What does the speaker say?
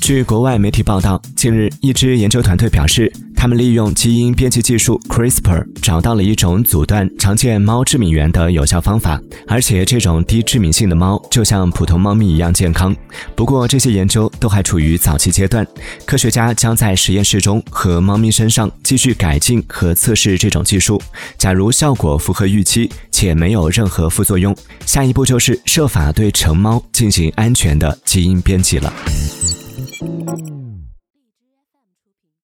据国外媒体报道，近日一支研究团队表示，他们利用基因编辑技术 CRISPR 找到了一种阻断常见猫致敏源的有效方法，而且这种低致敏性的猫就像普通猫咪一样健康。不过，这些研究都还处于早期阶段，科学家将在实验室中和猫咪身上继续改进和测试这种技术。假如效果符合预期且没有任何副作用，下一步就是设法对成猫进行安全的基因编辑了。Thank you.